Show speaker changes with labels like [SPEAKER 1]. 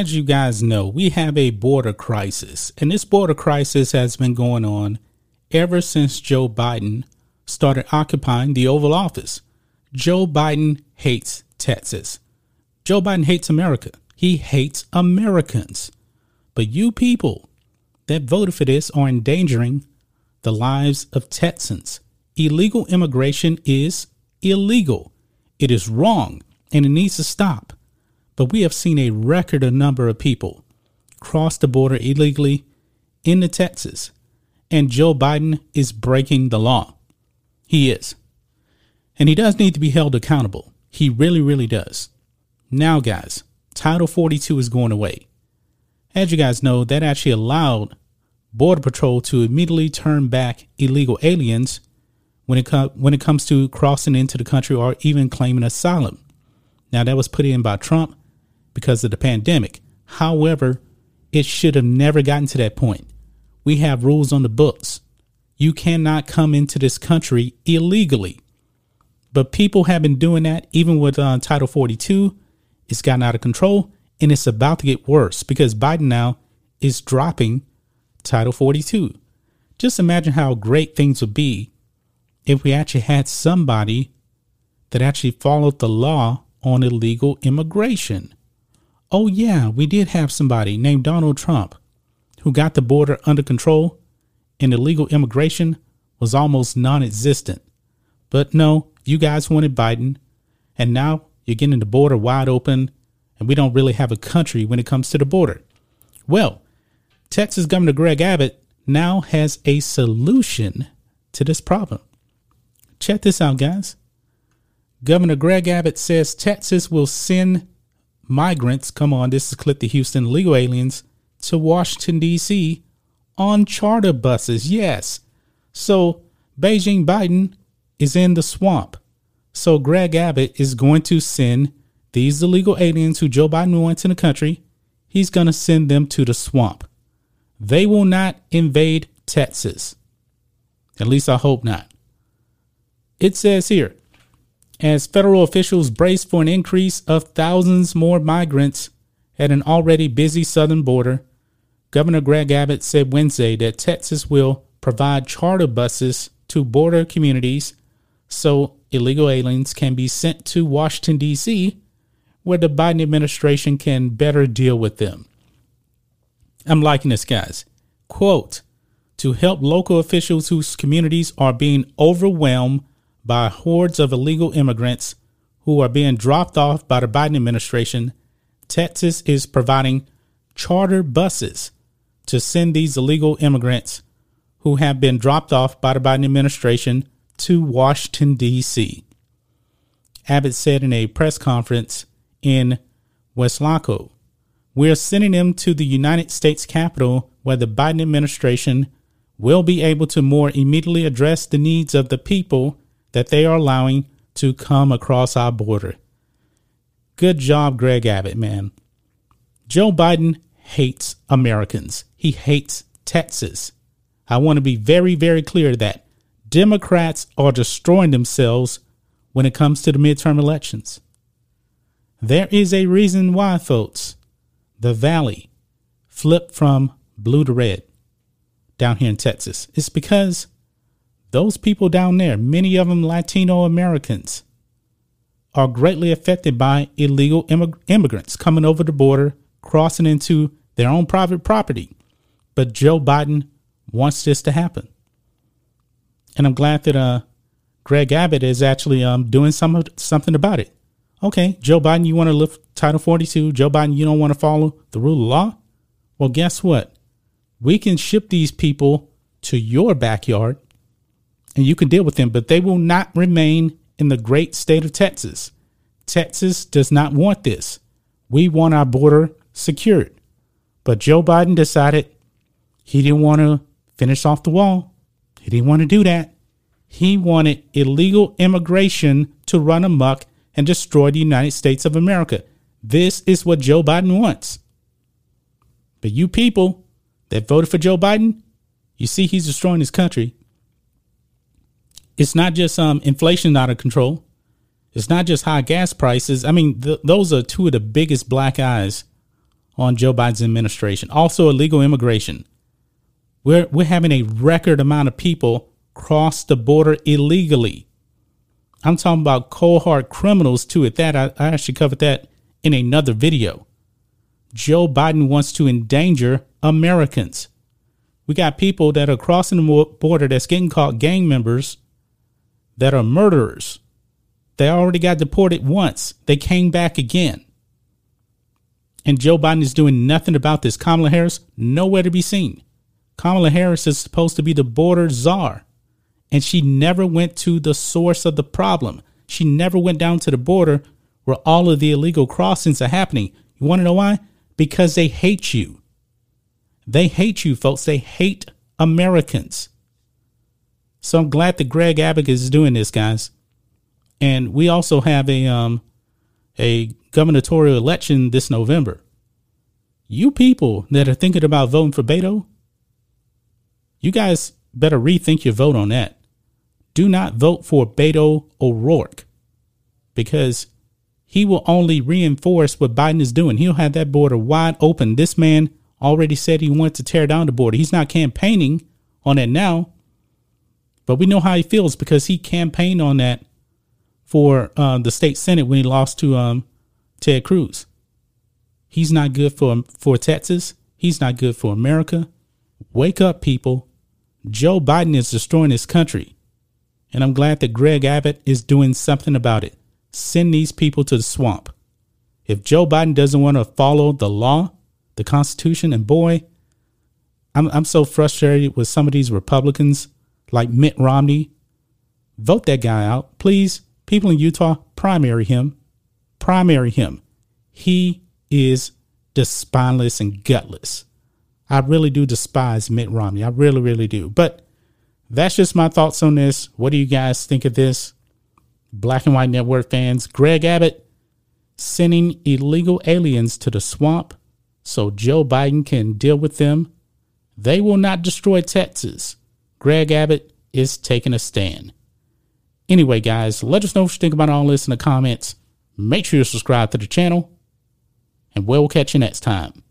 [SPEAKER 1] as you guys know, we have a border crisis, and this border crisis has been going on ever since Joe Biden started occupying the Oval Office. Joe Biden hates Texas. Joe Biden hates America. He hates Americans. But you people that voted for this are endangering the lives of Texans. Illegal immigration is illegal. It is wrong and it needs to stop. But we have seen a record number of people cross the border illegally into Texas, and Joe Biden is breaking the law. He is. And he does need to be held accountable. He really, really does. Now, guys, Title 42 is going away. As you guys know, that actually allowed Border Patrol to immediately turn back illegal aliens when it, com- when it comes to crossing into the country or even claiming asylum. Now, that was put in by Trump because of the pandemic. However, it should have never gotten to that point. We have rules on the books. You cannot come into this country illegally. But people have been doing that even with uh, Title 42. It's gotten out of control and it's about to get worse because Biden now is dropping Title 42. Just imagine how great things would be if we actually had somebody that actually followed the law on illegal immigration. Oh, yeah, we did have somebody named Donald Trump who got the border under control and illegal immigration was almost non existent. But no, you guys wanted Biden, and now you're getting the border wide open, and we don't really have a country when it comes to the border. Well, Texas Governor Greg Abbott now has a solution to this problem. Check this out, guys. Governor Greg Abbott says Texas will send migrants, come on, this is Clip the Houston, legal aliens, to Washington, D.C. on charter buses. Yes. So Beijing Biden is in the swamp. So Greg Abbott is going to send these illegal aliens who Joe Biden wants in the country, he's going to send them to the swamp. They will not invade Texas. At least I hope not. It says here as federal officials brace for an increase of thousands more migrants at an already busy southern border, Governor Greg Abbott said Wednesday that Texas will provide charter buses to border communities so illegal aliens can be sent to Washington, D.C., where the Biden administration can better deal with them. I'm liking this, guys. Quote, to help local officials whose communities are being overwhelmed by hordes of illegal immigrants who are being dropped off by the Biden administration, Texas is providing charter buses to send these illegal immigrants who have been dropped off by the Biden administration to Washington, D.C. Abbott said in a press conference in Weslaco, We're sending them to the United States Capitol where the Biden administration will be able to more immediately address the needs of the people that they are allowing to come across our border. Good job, Greg Abbott, man. Joe Biden hates Americans. He hates Texas. I want to be very, very clear that Democrats are destroying themselves when it comes to the midterm elections. There is a reason why, folks, the valley flipped from blue to red down here in Texas. It's because those people down there, many of them Latino Americans, are greatly affected by illegal immig- immigrants coming over the border, crossing into their own private property. But Joe Biden wants this to happen. And I'm glad that uh, Greg Abbott is actually um, doing some, something about it. Okay, Joe Biden, you want to lift Title 42. Joe Biden, you don't want to follow the rule of law. Well, guess what? We can ship these people to your backyard and you can deal with them, but they will not remain in the great state of Texas. Texas does not want this. We want our border secured. But Joe Biden decided he didn't want to finish off the wall. He didn't want to do that. He wanted illegal immigration to run amok and destroy the United States of America. This is what Joe Biden wants. But you people that voted for Joe Biden, you see he's destroying his country it's not just um, inflation out of control. It's not just high gas prices. I mean, th- those are two of the biggest black eyes on Joe Biden's administration. Also, illegal immigration. We're, we're having a record amount of people cross the border illegally. I'm talking about cold hard criminals too. At that, I, I actually covered that in another video. Joe Biden wants to endanger Americans. We got people that are crossing the border that's getting caught gang members that are murderers. They already got deported once. They came back again. And Joe Biden is doing nothing about this. Kamala Harris, nowhere to be seen. Kamala Harris is supposed to be the border czar, and she never went to the source of the problem. She never went down to the border where all of the illegal crossings are happening. You want to know why? Because they hate you. They hate you, folks. They hate Americans. So I'm glad that Greg Abbott is doing this, guys. And we also have a um, a gubernatorial election this November. You people that are thinking about voting for Beto, you guys better rethink your vote on that. Do not vote for Beto O'Rourke because he will only reinforce what Biden is doing. He'll have that border wide open. This man already said he wants to tear down the border. He's not campaigning on it now, but we know how he feels because he campaigned on that for uh, the state senate when he lost to um, Ted Cruz. He's not good for for Texas. He's not good for America. Wake up, people. Joe Biden is destroying this country. And I'm glad that Greg Abbott is doing something about it. Send these people to the swamp. If Joe Biden doesn't want to follow the law, the Constitution, and boy, I'm, I'm so frustrated with some of these Republicans like Mitt Romney. Vote that guy out, please. People in Utah, primary him. Primary him. He is just spineless and gutless. I really do despise Mitt Romney. I really, really do. But that's just my thoughts on this. What do you guys think of this? Black and White Network fans, Greg Abbott sending illegal aliens to the swamp so Joe Biden can deal with them. They will not destroy Texas. Greg Abbott is taking a stand. Anyway, guys, let us know what you think about all this in the comments. Make sure you subscribe to the channel, and we'll catch you next time.